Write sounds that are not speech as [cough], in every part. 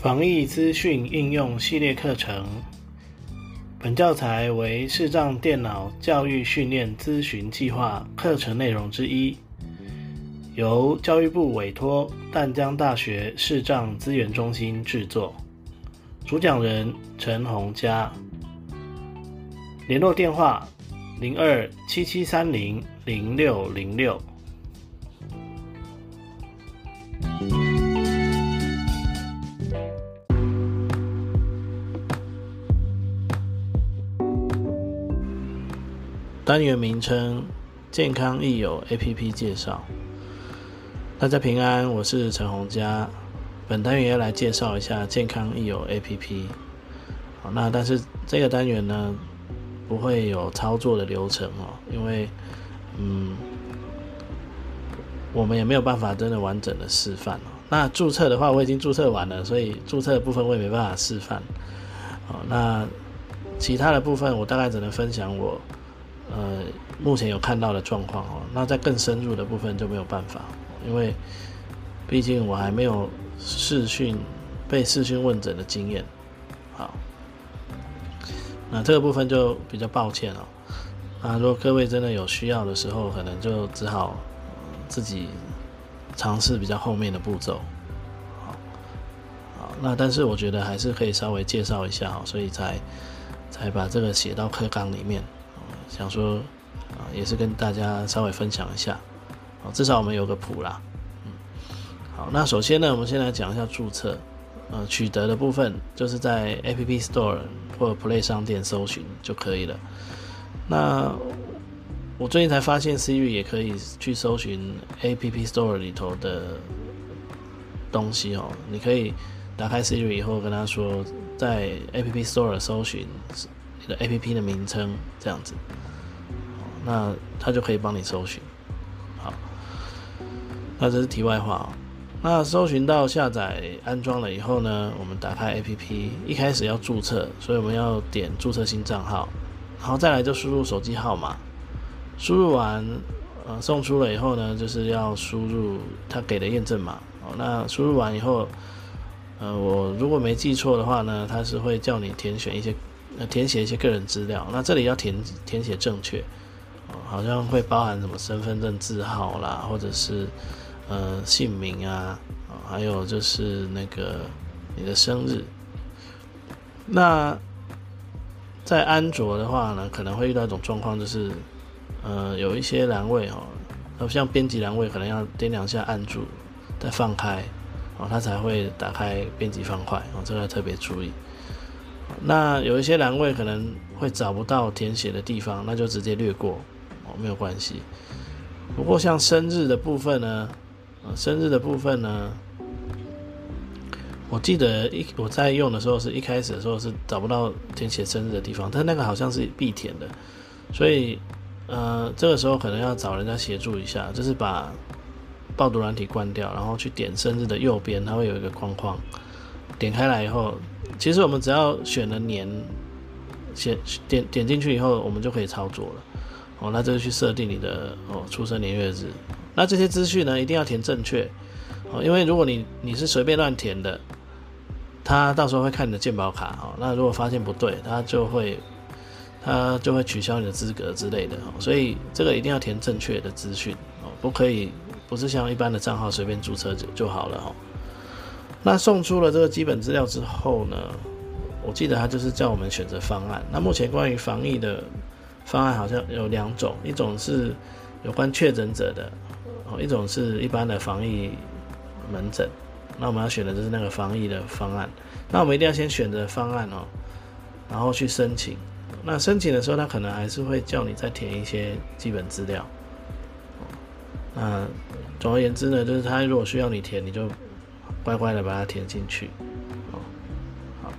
防疫资讯应用系列课程，本教材为视障电脑教育训练咨询计划课程内容之一，由教育部委托淡江大学视障资源中心制作。主讲人陈洪嘉，联络电话零二七七三零零六零六。单元名称：健康益友 APP 介绍。大家平安，我是陈洪佳。本单元要来介绍一下健康益友 APP。好，那但是这个单元呢，不会有操作的流程哦，因为嗯，我们也没有办法真的完整的示范哦。那注册的话，我已经注册完了，所以注册的部分我也没办法示范。好，那其他的部分我大概只能分享我。呃，目前有看到的状况哦，那在更深入的部分就没有办法，因为毕竟我还没有视讯被视讯问诊的经验。好，那这个部分就比较抱歉哦。那如果各位真的有需要的时候，可能就只好自己尝试比较后面的步骤。好，好，那但是我觉得还是可以稍微介绍一下哦，所以才才把这个写到课纲里面。想说啊，也是跟大家稍微分享一下，好，至少我们有个谱啦，嗯，好，那首先呢，我们先来讲一下注册，呃，取得的部分就是在 App Store 或 Play 商店搜寻就可以了。那我最近才发现 Siri 也可以去搜寻 App Store 里头的东西哦，你可以打开 Siri 以后跟他说，在 App Store 搜寻。的 A P P 的名称这样子，那它就可以帮你搜寻。好，那这是题外话哦。那搜寻到下载安装了以后呢，我们打开 A P P，一开始要注册，所以我们要点注册新账号，然后再来就输入手机号码。输入完，呃，送出了以后呢，就是要输入他给的验证码。哦，那输入完以后，呃，我如果没记错的话呢，他是会叫你填选一些。那填写一些个人资料，那这里要填填写正确，好像会包含什么身份证字号啦，或者是呃姓名啊，还有就是那个你的生日。那在安卓的话呢，可能会遇到一种状况，就是呃有一些栏位哦，像编辑栏位，可能要点两下按住再放开，哦，它才会打开编辑方块，哦，这个要特别注意。那有一些栏位可能会找不到填写的地方，那就直接略过哦，没有关系。不过像生日的部分呢，呃，生日的部分呢，我记得一我在用的时候是一开始的时候是找不到填写生日的地方，但那个好像是必填的，所以呃，这个时候可能要找人家协助一下，就是把爆读软体关掉，然后去点生日的右边，它会有一个框框。点开来以后，其实我们只要选了年，选点点进去以后，我们就可以操作了。哦，那就去设定你的哦出生年月日。那这些资讯呢，一定要填正确哦，因为如果你你是随便乱填的，他到时候会看你的健保卡哦。那如果发现不对，他就会他就会取消你的资格之类的。哦所以这个一定要填正确的资讯哦，不可以不是像一般的账号随便注册就就好了哈。那送出了这个基本资料之后呢，我记得他就是叫我们选择方案。那目前关于防疫的方案好像有两种，一种是有关确诊者的，哦，一种是一般的防疫门诊。那我们要选的就是那个防疫的方案。那我们一定要先选择方案哦，然后去申请。那申请的时候，他可能还是会叫你再填一些基本资料。那总而言之呢，就是他如果需要你填，你就。乖乖的把它填进去，哦，好，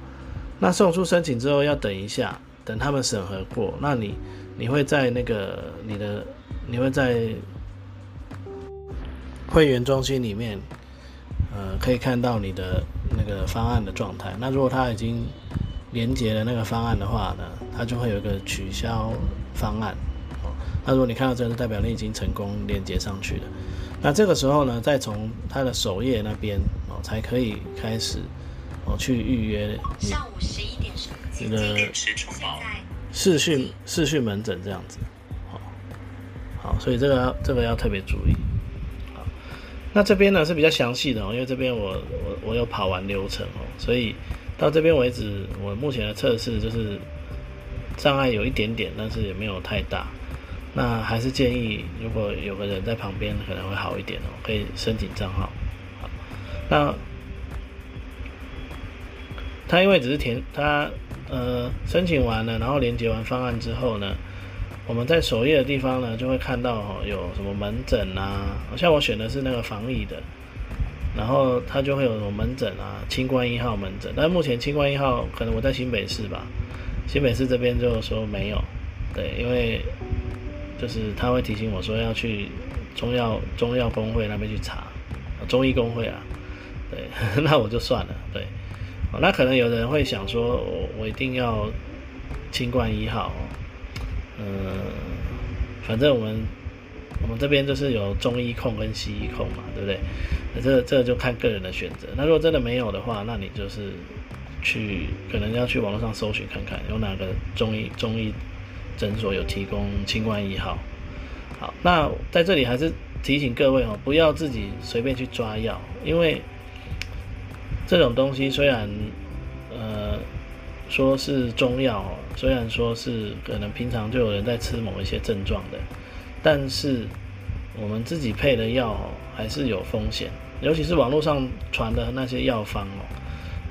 那送出申请之后要等一下，等他们审核过，那你你会在那个你的你会在会员中心里面，呃，可以看到你的那个方案的状态。那如果他已经连接了那个方案的话呢，它就会有一个取消方案，哦，那如果你看到这个，代表你已经成功连接上去了。那这个时候呢，再从他的首页那边哦，才可以开始哦去预约下午十一点十这个视讯视讯门诊这样子，好，好，所以这个这个要特别注意。好，那这边呢是比较详细的哦，因为这边我我我有跑完流程哦，所以到这边为止，我目前的测试就是障碍有一点点，但是也没有太大。那还是建议，如果有个人在旁边，可能会好一点哦，可以申请账号。那他因为只是填他呃申请完了，然后连接完方案之后呢，我们在首页的地方呢就会看到哦有什么门诊啊，像我选的是那个防疫的，然后他就会有什么门诊啊，清关一号门诊，但目前清关一号可能我在新北市吧，新北市这边就说没有，对，因为。就是他会提醒我说要去中药中药工会那边去查，中医工会啊，对，[laughs] 那我就算了，对，那可能有人会想说，我我一定要清冠一号，嗯，反正我们我们这边就是有中医控跟西医控嘛，对不对？那这这就看个人的选择。那如果真的没有的话，那你就是去可能要去网络上搜寻看看有哪个中医中医。诊所有提供清冠一号，好，那在这里还是提醒各位哦，不要自己随便去抓药，因为这种东西虽然呃说是中药，虽然说是可能平常就有人在吃某一些症状的，但是我们自己配的药还是有风险，尤其是网络上传的那些药方哦，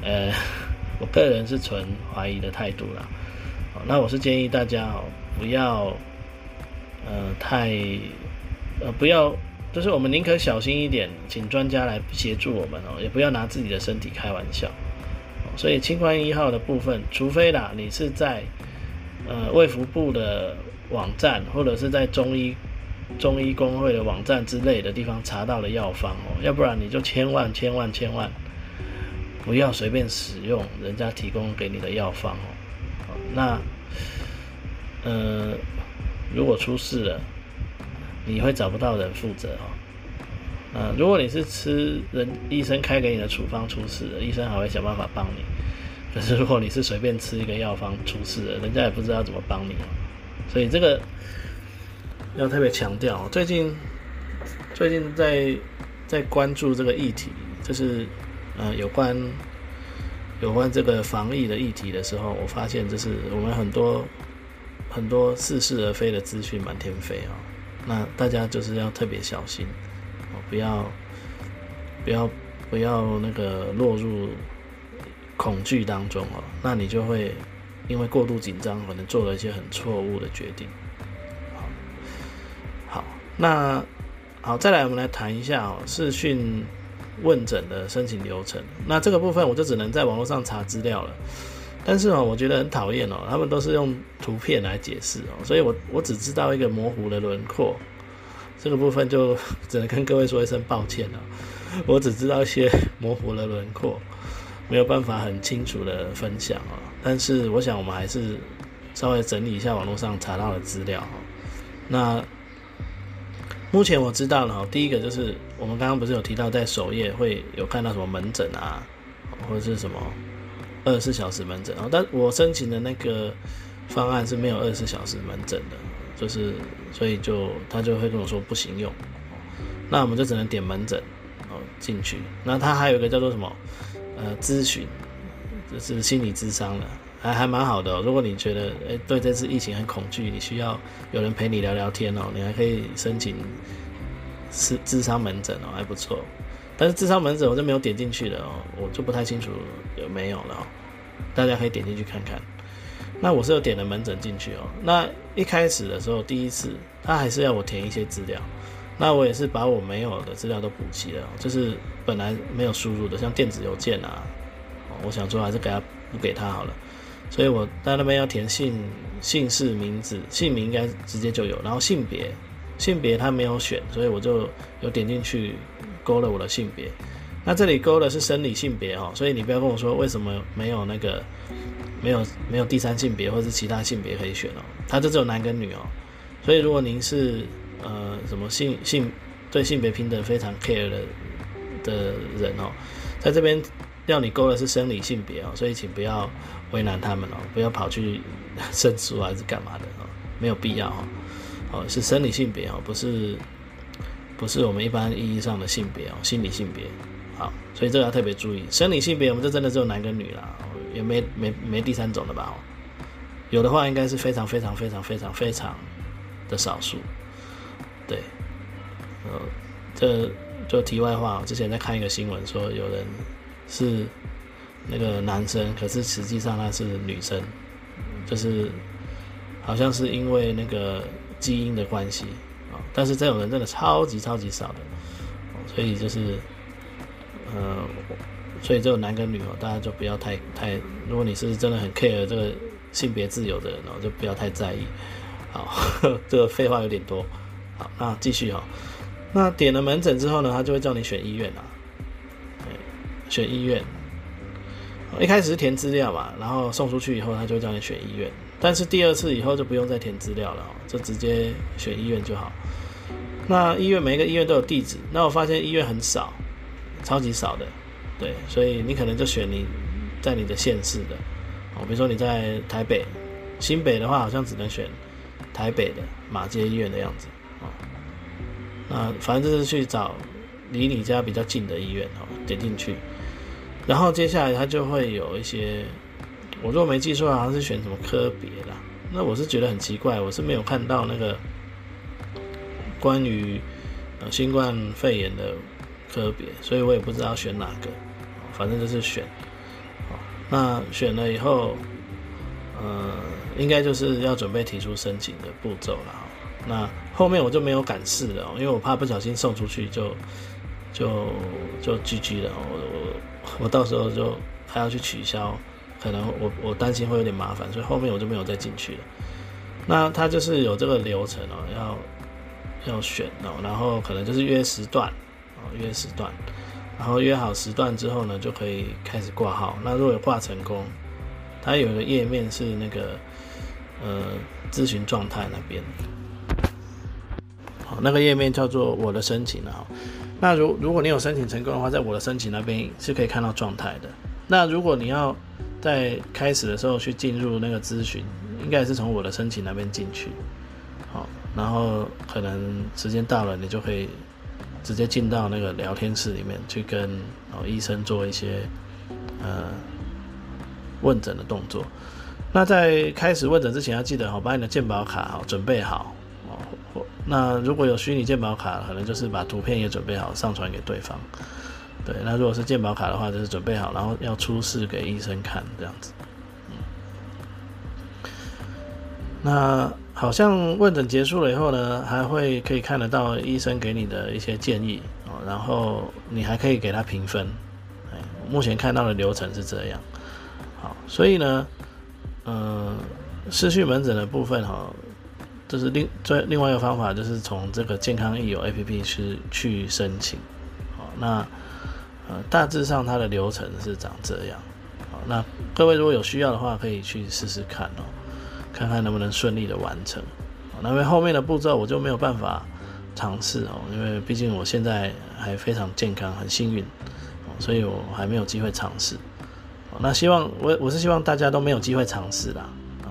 呃，[laughs] 我个人是存怀疑的态度啦。那我是建议大家哦，不要，呃，太，呃，不要，就是我们宁可小心一点，请专家来协助我们哦，也不要拿自己的身体开玩笑。所以清关一号的部分，除非啦，你是在，呃，卫福部的网站，或者是在中医中医工会的网站之类的地方查到了药方哦，要不然你就千万千万千万不要随便使用人家提供给你的药方哦。那，呃，如果出事了，你会找不到人负责哦。嗯，如果你是吃人医生开给你的处方出事了，医生还会想办法帮你。可是如果你是随便吃一个药方出事了，人家也不知道怎么帮你。所以这个要特别强调。最近最近在在关注这个议题，就是呃有关。有关这个防疫的议题的时候，我发现就是我们很多很多似是而非的资讯满天飞啊，那大家就是要特别小心哦，不要不要不要那个落入恐惧当中哦，那你就会因为过度紧张，可能做了一些很错误的决定。好，好，那好，再来我们来谈一下哦，视讯。问诊的申请流程，那这个部分我就只能在网络上查资料了。但是哦，我觉得很讨厌哦，他们都是用图片来解释哦，所以我我只知道一个模糊的轮廓，这个部分就只能跟各位说一声抱歉了。我只知道一些模糊的轮廓，没有办法很清楚的分享哦。但是我想我们还是稍微整理一下网络上查到的资料那。目前我知道了第一个就是我们刚刚不是有提到在首页会有看到什么门诊啊，或者是什么二十四小时门诊哦，但我申请的那个方案是没有二十四小时门诊的，就是所以就他就会跟我说不行用，那我们就只能点门诊哦进去，那他还有一个叫做什么呃咨询，就是心理咨商的。还还蛮好的，如果你觉得诶对这次疫情很恐惧，你需要有人陪你聊聊天哦，你还可以申请是智商门诊哦，还不错。但是智商门诊我就没有点进去的哦，我就不太清楚有没有了。大家可以点进去看看。那我是有点了门诊进去哦。那一开始的时候第一次，他还是要我填一些资料，那我也是把我没有的资料都补齐了，就是本来没有输入的，像电子邮件啊，我想说还是给他补给他好了。所以我在那边要填姓、姓氏、名字，姓名应该直接就有，然后性别，性别他没有选，所以我就有点进去勾了我的性别。那这里勾的是生理性别哦，所以你不要跟我说为什么没有那个没有没有第三性别或是其他性别可以选哦，它就只有男跟女哦。所以如果您是呃什么性性对性别平等非常 care 的的人哦，在这边要你勾的是生理性别哦，所以请不要为难他们哦，不要跑去 [laughs] 申诉还是干嘛的哦，没有必要哦。哦，是生理性别哦，不是不是我们一般意义上的性别哦，心理性别。好，所以这个要特别注意，生理性别我们这真的只有男跟女啦，也没没没第三种的吧？有的话应该是非常非常非常非常非常的少数。对，呃，这就题外话，我之前在看一个新闻说有人是那个男生，可是实际上他是女生，就是好像是因为那个基因的关系，但是这种人真的超级超级少的，所以就是。呃，所以这种男跟女哦，大家就不要太太，如果你是真的很 care 这个性别自由的人哦，就不要太在意。好，[laughs] 这个废话有点多。好，那继续哈。那点了门诊之后呢，他就会叫你选医院啊。选医院。一开始是填资料嘛，然后送出去以后，他就会叫你选医院。但是第二次以后就不用再填资料了，就直接选医院就好。那医院每一个医院都有地址，那我发现医院很少。超级少的，对，所以你可能就选你在你的县市的，哦，比如说你在台北、新北的话，好像只能选台北的马街医院的样子，哦，那反正就是去找离你家比较近的医院，哦，点进去，然后接下来它就会有一些，我如果没记错，好像是选什么科别的，那我是觉得很奇怪，我是没有看到那个关于新冠肺炎的。科别，所以我也不知道选哪个，反正就是选。那选了以后，呃，应该就是要准备提出申请的步骤了。那后面我就没有赶试了，因为我怕不小心送出去就就就 GG 了。我我我到时候就还要去取消，可能我我担心会有点麻烦，所以后面我就没有再进去了。那他就是有这个流程哦，要要选哦，然后可能就是约时段哦。约时段，然后约好时段之后呢，就可以开始挂号。那如果挂成功，它有一个页面是那个呃咨询状态那边，好，那个页面叫做我的申请啊。那如如果你有申请成功的话，在我的申请那边是可以看到状态的。那如果你要在开始的时候去进入那个咨询，应该是从我的申请那边进去，好，然后可能时间到了，你就可以。直接进到那个聊天室里面去跟哦医生做一些呃问诊的动作。那在开始问诊之前，要记得哦把你的健保卡好准备好哦。那如果有虚拟健保卡，可能就是把图片也准备好上传给对方。对，那如果是健保卡的话，就是准备好，然后要出示给医生看这样子。嗯，那。好像问诊结束了以后呢，还会可以看得到医生给你的一些建议哦，然后你还可以给他评分。哎，目前看到的流程是这样。好，所以呢，嗯，失去门诊的部分哈，就是另最另外一个方法，就是从这个健康益友 APP 去去申请。好，那呃大致上它的流程是长这样。好，那各位如果有需要的话，可以去试试看哦。看看能不能顺利的完成，那因为后面的步骤我就没有办法尝试哦，因为毕竟我现在还非常健康，很幸运，所以我还没有机会尝试。那希望我我是希望大家都没有机会尝试啦，啊，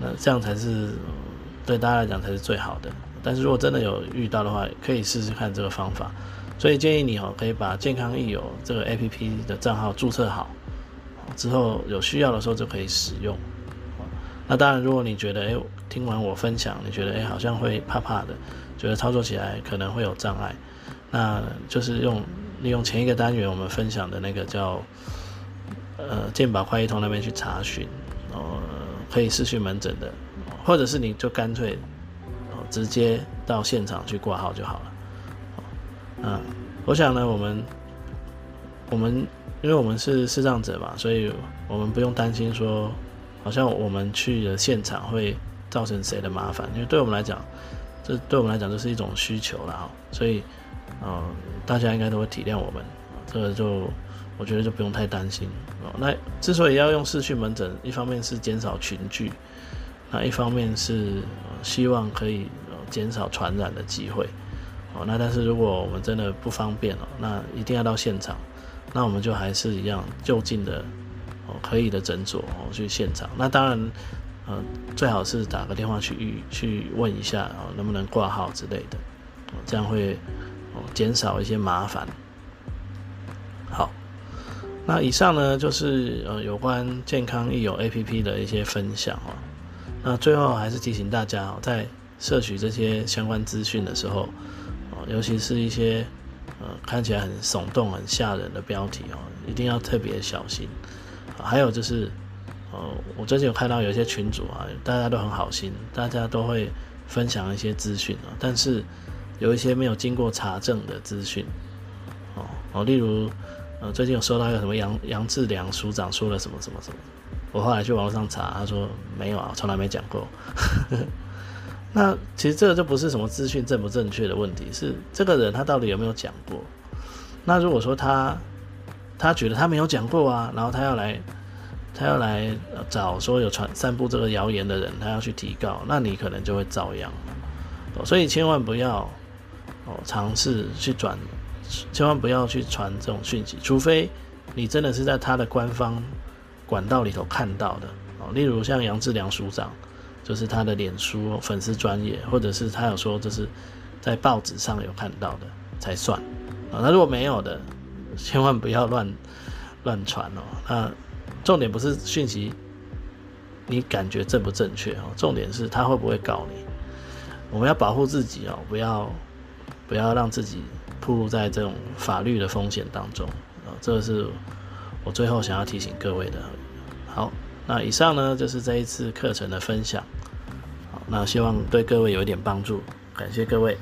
那这样才是对大家来讲才是最好的。但是如果真的有遇到的话，可以试试看这个方法。所以建议你哦，可以把健康益友这个 A P P 的账号注册好，之后有需要的时候就可以使用。那当然，如果你觉得，哎，听完我分享，你觉得，哎，好像会怕怕的，觉得操作起来可能会有障碍，那就是用利用前一个单元我们分享的那个叫，呃，健保快一通那边去查询，哦，可以视讯门诊的，或者是你就干脆，哦，直接到现场去挂号就好了，嗯，我想呢，我们，我们，因为我们是视障者嘛，所以我们不用担心说。好像我们去的现场会造成谁的麻烦？因为对我们来讲，这对我们来讲就是一种需求了哈。所以，嗯，大家应该都会体谅我们，这个就我觉得就不用太担心哦。那之所以要用视讯门诊，一方面是减少群聚，那一方面是希望可以减少传染的机会。哦，那但是如果我们真的不方便哦，那一定要到现场，那我们就还是一样就近的哦，可以的诊所哦去现场。那当然，呃，最好是打个电话去预去问一下哦，能不能挂号之类的，这样会哦减少一些麻烦。好，那以上呢就是呃有关健康益友 A P P 的一些分享哦。那最后还是提醒大家哦，在摄取这些相关资讯的时候，尤其是一些呃看起来很耸动、很吓人的标题哦，一定要特别小心。还有就是，呃，我最近有看到有些群主啊，大家都很好心，大家都会分享一些资讯啊，但是有一些没有经过查证的资讯，哦哦，例如呃，最近有收到一个什么杨杨志良署长说了什么什么什么，我后来去网络上查，他说没有啊，从来没讲过。那其实这个就不是什么资讯正不正确的问题，是这个人他到底有没有讲过？那如果说他他觉得他没有讲过啊，然后他要来他要来找说有传散布这个谣言的人，他要去提告，那你可能就会遭殃。所以千万不要哦尝试去转，千万不要去传这种讯息，除非你真的是在他的官方管道里头看到的哦，例如像杨志良署长。就是他的脸书粉丝专业，或者是他有说这是在报纸上有看到的才算啊。那如果没有的，千万不要乱乱传哦。那重点不是讯息，你感觉正不正确哦？重点是他会不会告你？我们要保护自己哦，不要不要让自己暴露在这种法律的风险当中啊。这是我最后想要提醒各位的。好。那以上呢，就是这一次课程的分享，那希望对各位有一点帮助，感谢各位。